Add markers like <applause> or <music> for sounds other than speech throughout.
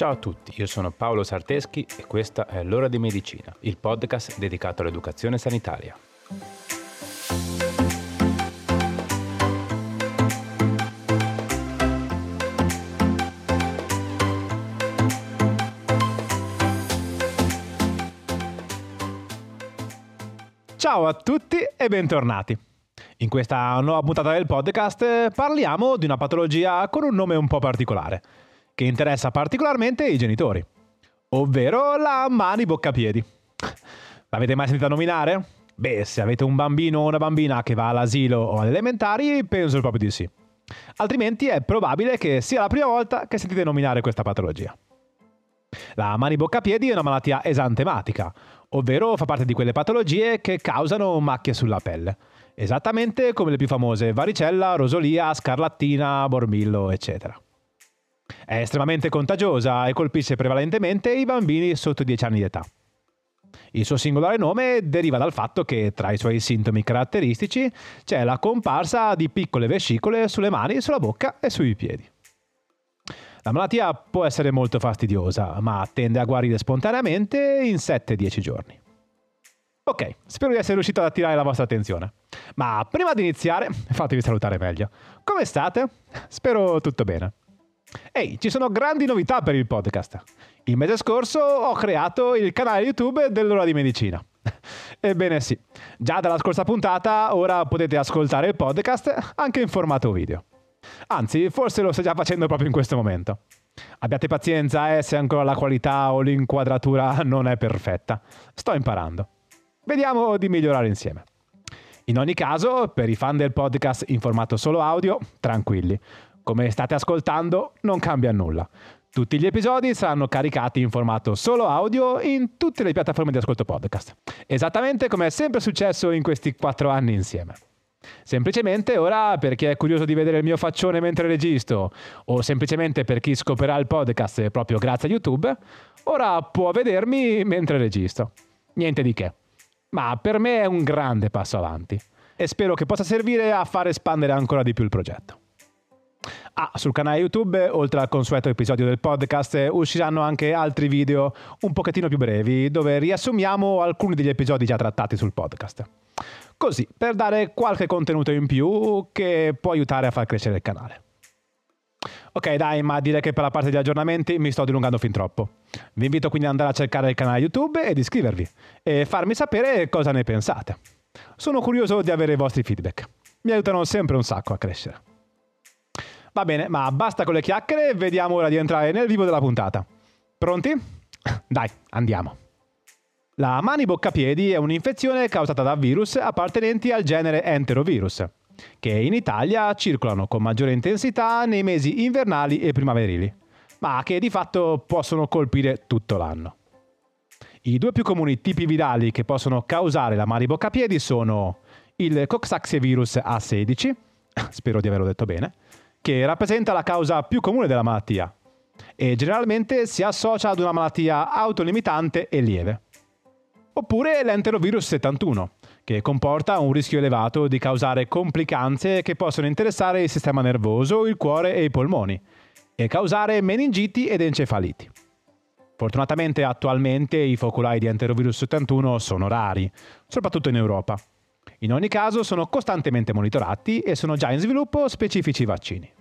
Ciao a tutti, io sono Paolo Sarteschi e questa è L'ora di medicina, il podcast dedicato all'educazione sanitaria. Ciao a tutti e bentornati. In questa nuova puntata del podcast parliamo di una patologia con un nome un po' particolare, che interessa particolarmente i genitori, ovvero la mani bocca piedi. L'avete mai sentita nominare? Beh, se avete un bambino o una bambina che va all'asilo o alle elementari, penso proprio di sì. Altrimenti è probabile che sia la prima volta che sentite nominare questa patologia. La mani bocca piedi è una malattia esantematica, ovvero fa parte di quelle patologie che causano macchie sulla pelle, esattamente come le più famose varicella, rosolia, scarlattina, morbillo, eccetera. È estremamente contagiosa e colpisce prevalentemente i bambini sotto i 10 anni di età. Il suo singolare nome deriva dal fatto che tra i suoi sintomi caratteristici c'è la comparsa di piccole vescicole sulle mani, sulla bocca e sui piedi. La malattia può essere molto fastidiosa, ma tende a guarire spontaneamente in 7-10 giorni. Ok, spero di essere riuscito ad attirare la vostra attenzione. Ma prima di iniziare, <laughs> fatevi salutare meglio. Come state? Spero tutto bene. Ehi, ci sono grandi novità per il podcast. Il mese scorso ho creato il canale YouTube dell'ora di medicina. <laughs> Ebbene sì, già dalla scorsa puntata ora potete ascoltare il podcast anche in formato video. Anzi, forse lo stai già facendo proprio in questo momento. Abbiate pazienza eh, se ancora la qualità o l'inquadratura non è perfetta. Sto imparando. Vediamo di migliorare insieme. In ogni caso, per i fan del podcast in formato solo audio, tranquilli. Come state ascoltando, non cambia nulla. Tutti gli episodi saranno caricati in formato solo audio in tutte le piattaforme di ascolto podcast. Esattamente come è sempre successo in questi quattro anni insieme. Semplicemente ora per chi è curioso di vedere il mio faccione mentre registro o semplicemente per chi scoprirà il podcast proprio grazie a YouTube, ora può vedermi mentre registro. Niente di che. Ma per me è un grande passo avanti e spero che possa servire a far espandere ancora di più il progetto. Ah, sul canale YouTube, oltre al consueto episodio del podcast, usciranno anche altri video un pochettino più brevi, dove riassumiamo alcuni degli episodi già trattati sul podcast. Così, per dare qualche contenuto in più che può aiutare a far crescere il canale. Ok dai, ma direi che per la parte degli aggiornamenti mi sto dilungando fin troppo. Vi invito quindi ad andare a cercare il canale YouTube ed iscrivervi e farmi sapere cosa ne pensate. Sono curioso di avere i vostri feedback. Mi aiutano sempre un sacco a crescere. Va bene, ma basta con le chiacchiere, vediamo ora di entrare nel vivo della puntata. Pronti? <laughs> Dai, andiamo. La mani bocca piedi è un'infezione causata da virus appartenenti al genere enterovirus, che in Italia circolano con maggiore intensità nei mesi invernali e primaverili, ma che di fatto possono colpire tutto l'anno. I due più comuni tipi virali che possono causare la mani bocca piedi sono il Coxsackie-virus A16, <laughs> spero di averlo detto bene, che rappresenta la causa più comune della malattia e generalmente si associa ad una malattia autolimitante e lieve oppure l'enterovirus 71, che comporta un rischio elevato di causare complicanze che possono interessare il sistema nervoso, il cuore e i polmoni, e causare meningiti ed encefaliti. Fortunatamente attualmente i focolai di enterovirus 71 sono rari, soprattutto in Europa. In ogni caso sono costantemente monitorati e sono già in sviluppo specifici vaccini.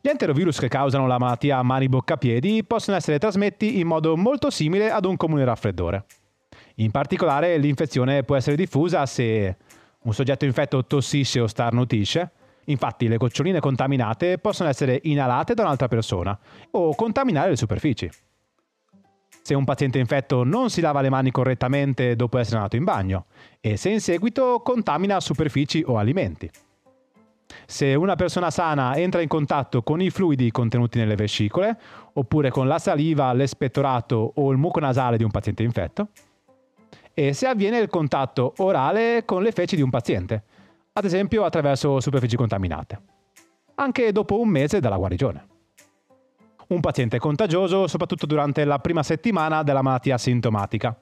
Gli enterovirus che causano la malattia mani-bocca-piedi possono essere trasmessi in modo molto simile ad un comune raffreddore. In particolare l'infezione può essere diffusa se un soggetto infetto tossisce o starnutisce, infatti le goccioline contaminate possono essere inalate da un'altra persona o contaminare le superfici. Se un paziente infetto non si lava le mani correttamente dopo essere andato in bagno e se in seguito contamina superfici o alimenti. Se una persona sana entra in contatto con i fluidi contenuti nelle vescicole, oppure con la saliva, l'espettorato o il muco nasale di un paziente infetto, e se avviene il contatto orale con le feci di un paziente, ad esempio attraverso superfici contaminate, anche dopo un mese dalla guarigione. Un paziente contagioso soprattutto durante la prima settimana della malattia sintomatica.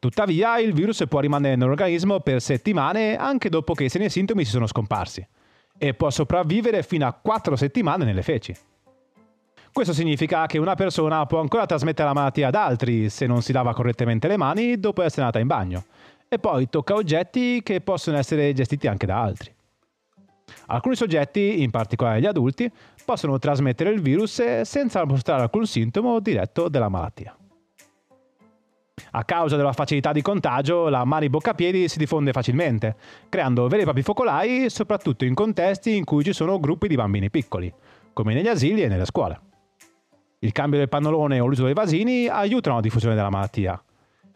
Tuttavia il virus può rimanere nell'organismo per settimane anche dopo che i segni e sintomi si sono scomparsi e può sopravvivere fino a 4 settimane nelle feci. Questo significa che una persona può ancora trasmettere la malattia ad altri se non si lava correttamente le mani dopo essere andata in bagno e poi tocca oggetti che possono essere gestiti anche da altri. Alcuni soggetti, in particolare gli adulti, possono trasmettere il virus senza mostrare alcun sintomo diretto della malattia. A causa della facilità di contagio, la mani bocca piedi si diffonde facilmente, creando veri e propri focolai soprattutto in contesti in cui ci sono gruppi di bambini piccoli, come negli asili e nelle scuole. Il cambio del pannolone o l'uso dei vasini aiutano la diffusione della malattia.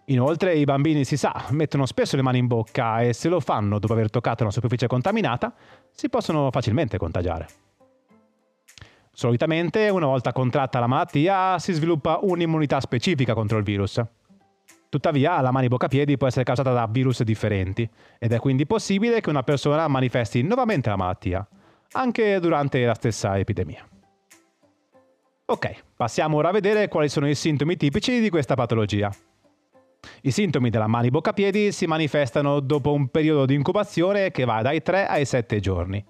Inoltre i bambini, si sa, mettono spesso le mani in bocca e se lo fanno dopo aver toccato una superficie contaminata, si possono facilmente contagiare. Solitamente, una volta contratta la malattia, si sviluppa un'immunità specifica contro il virus. Tuttavia, la mani bocca piedi può essere causata da virus differenti ed è quindi possibile che una persona manifesti nuovamente la malattia, anche durante la stessa epidemia. Ok, passiamo ora a vedere quali sono i sintomi tipici di questa patologia. I sintomi della mani bocca piedi si manifestano dopo un periodo di incubazione che va dai 3 ai 7 giorni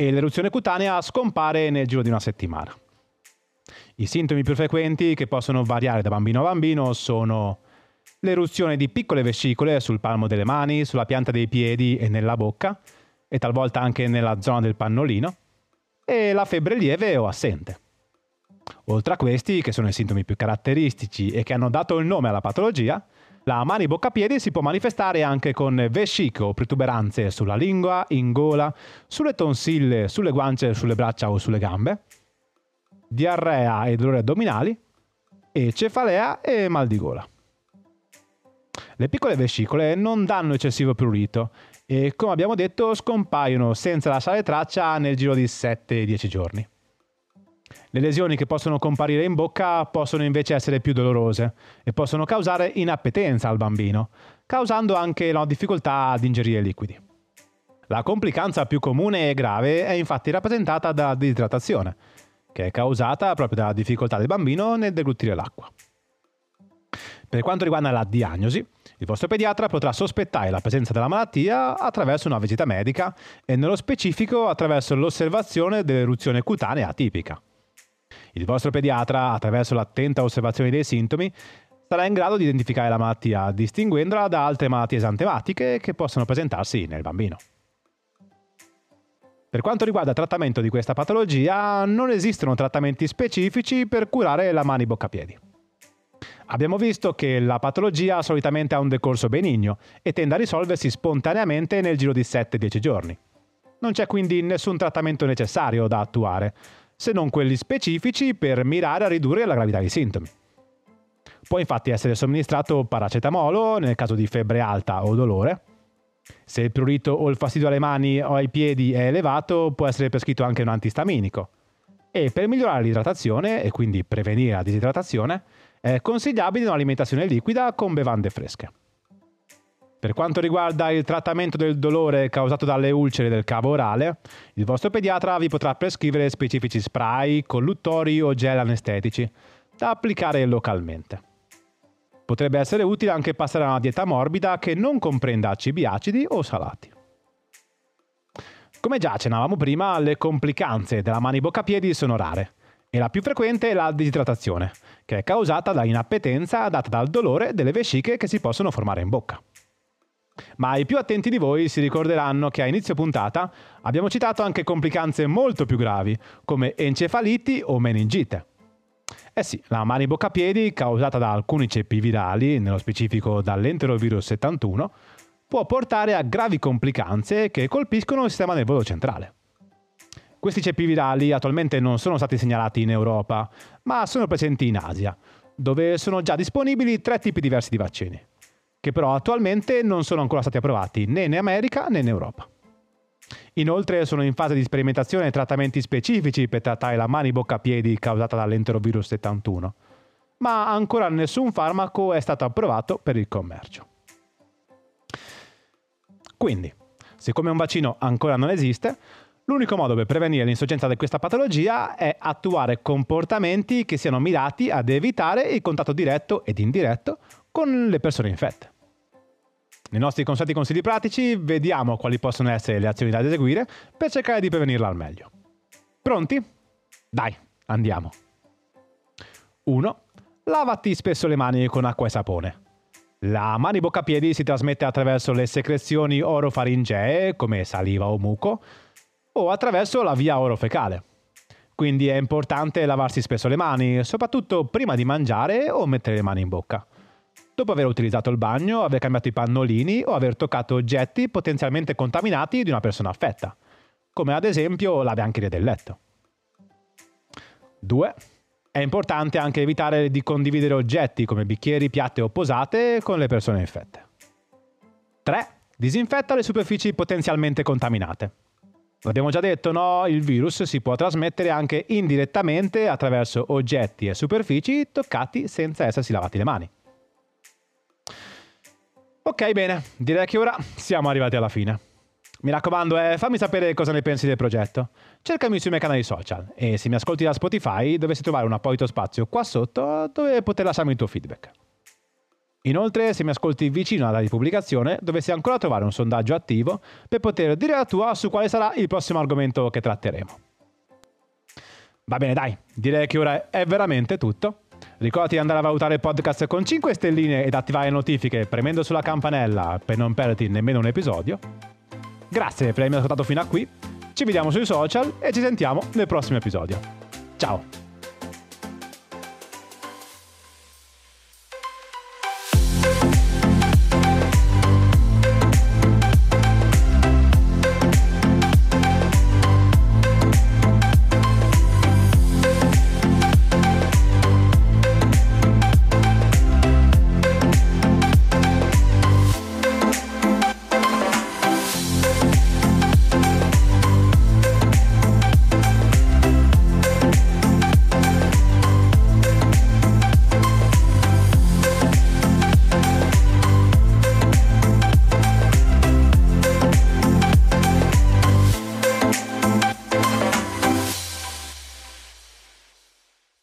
e l'eruzione cutanea scompare nel giro di una settimana. I sintomi più frequenti che possono variare da bambino a bambino sono l'eruzione di piccole vescicole sul palmo delle mani, sulla pianta dei piedi e nella bocca, e talvolta anche nella zona del pannolino, e la febbre lieve o assente. Oltre a questi, che sono i sintomi più caratteristici e che hanno dato il nome alla patologia, la mani bocca piedi si può manifestare anche con vesciche o protuberanze sulla lingua, in gola, sulle tonsille, sulle guance, sulle braccia o sulle gambe, diarrea e dolori addominali, e cefalea e mal di gola. Le piccole vescicole non danno eccessivo prurito e, come abbiamo detto, scompaiono senza lasciare traccia nel giro di 7-10 giorni. Le lesioni che possono comparire in bocca possono invece essere più dolorose e possono causare inappetenza al bambino, causando anche la difficoltà ad ingerire liquidi. La complicanza più comune e grave è infatti rappresentata dalla disidratazione, che è causata proprio dalla difficoltà del bambino nel deglutire l'acqua. Per quanto riguarda la diagnosi, il vostro pediatra potrà sospettare la presenza della malattia attraverso una visita medica e nello specifico attraverso l'osservazione dell'eruzione cutanea atipica. Il vostro pediatra, attraverso l'attenta osservazione dei sintomi, sarà in grado di identificare la malattia, distinguendola da altre malattie esantematiche che possono presentarsi nel bambino. Per quanto riguarda il trattamento di questa patologia, non esistono trattamenti specifici per curare la mani bocca piedi. Abbiamo visto che la patologia solitamente ha un decorso benigno e tende a risolversi spontaneamente nel giro di 7-10 giorni. Non c'è quindi nessun trattamento necessario da attuare, se non quelli specifici per mirare a ridurre la gravità dei sintomi. Può infatti essere somministrato paracetamolo nel caso di febbre alta o dolore. Se il prurito o il fastidio alle mani o ai piedi è elevato, può essere prescritto anche un antistaminico. E per migliorare l'idratazione e quindi prevenire la disidratazione, è consigliabile un'alimentazione liquida con bevande fresche. Per quanto riguarda il trattamento del dolore causato dalle ulcere del cavo orale, il vostro pediatra vi potrà prescrivere specifici spray, colluttori o gel anestetici da applicare localmente. Potrebbe essere utile anche passare a una dieta morbida che non comprenda cibi acidi o salati. Come già accennavamo prima, le complicanze della mani bocca piedi sono rare e la più frequente è la disidratazione, che è causata da inappetenza data dal dolore delle vesciche che si possono formare in bocca. Ma i più attenti di voi si ricorderanno che a inizio puntata abbiamo citato anche complicanze molto più gravi, come encefaliti o meningite. Eh sì, la mani bocca piedi, causata da alcuni ceppi virali, nello specifico dall'enterovirus 71, può portare a gravi complicanze che colpiscono il sistema nervoso centrale. Questi ceppi virali attualmente non sono stati segnalati in Europa, ma sono presenti in Asia, dove sono già disponibili tre tipi diversi di vaccini, che però attualmente non sono ancora stati approvati né in America né in Europa. Inoltre sono in fase di sperimentazione trattamenti specifici per trattare la mani bocca piedi causata dall'enterovirus 71, ma ancora nessun farmaco è stato approvato per il commercio. Quindi, siccome un vaccino ancora non esiste, L'unico modo per prevenire l'insorgenza di questa patologia è attuare comportamenti che siano mirati ad evitare il contatto diretto ed indiretto con le persone infette. Nei nostri consueti consigli pratici vediamo quali possono essere le azioni da eseguire per cercare di prevenirla al meglio. Pronti? Dai, andiamo. 1. Lavati spesso le mani con acqua e sapone. La mani bocca piedi si trasmette attraverso le secrezioni orofaringee, come saliva o muco, o attraverso la via orofecale. Quindi è importante lavarsi spesso le mani, soprattutto prima di mangiare o mettere le mani in bocca. Dopo aver utilizzato il bagno, aver cambiato i pannolini o aver toccato oggetti potenzialmente contaminati di una persona affetta, come ad esempio la biancheria del letto. 2. È importante anche evitare di condividere oggetti come bicchieri, piatte o posate con le persone infette. 3. Disinfetta le superfici potenzialmente contaminate. L'abbiamo già detto, no? Il virus si può trasmettere anche indirettamente attraverso oggetti e superfici toccati senza essersi lavati le mani. Ok, bene, direi che ora siamo arrivati alla fine. Mi raccomando, eh, fammi sapere cosa ne pensi del progetto. Cercami sui miei canali social e se mi ascolti da Spotify dovresti trovare un apposito spazio qua sotto dove poter lasciarmi il tuo feedback. Inoltre, se mi ascolti vicino alla ripubblicazione, dovresti ancora trovare un sondaggio attivo per poter dire la tua su quale sarà il prossimo argomento che tratteremo. Va bene, dai, direi che ora è veramente tutto. Ricordati di andare a valutare il podcast con 5 stelline ed attivare le notifiche premendo sulla campanella per non perderti nemmeno un episodio. Grazie per avermi ascoltato fino a qui, ci vediamo sui social e ci sentiamo nel prossimo episodio. Ciao!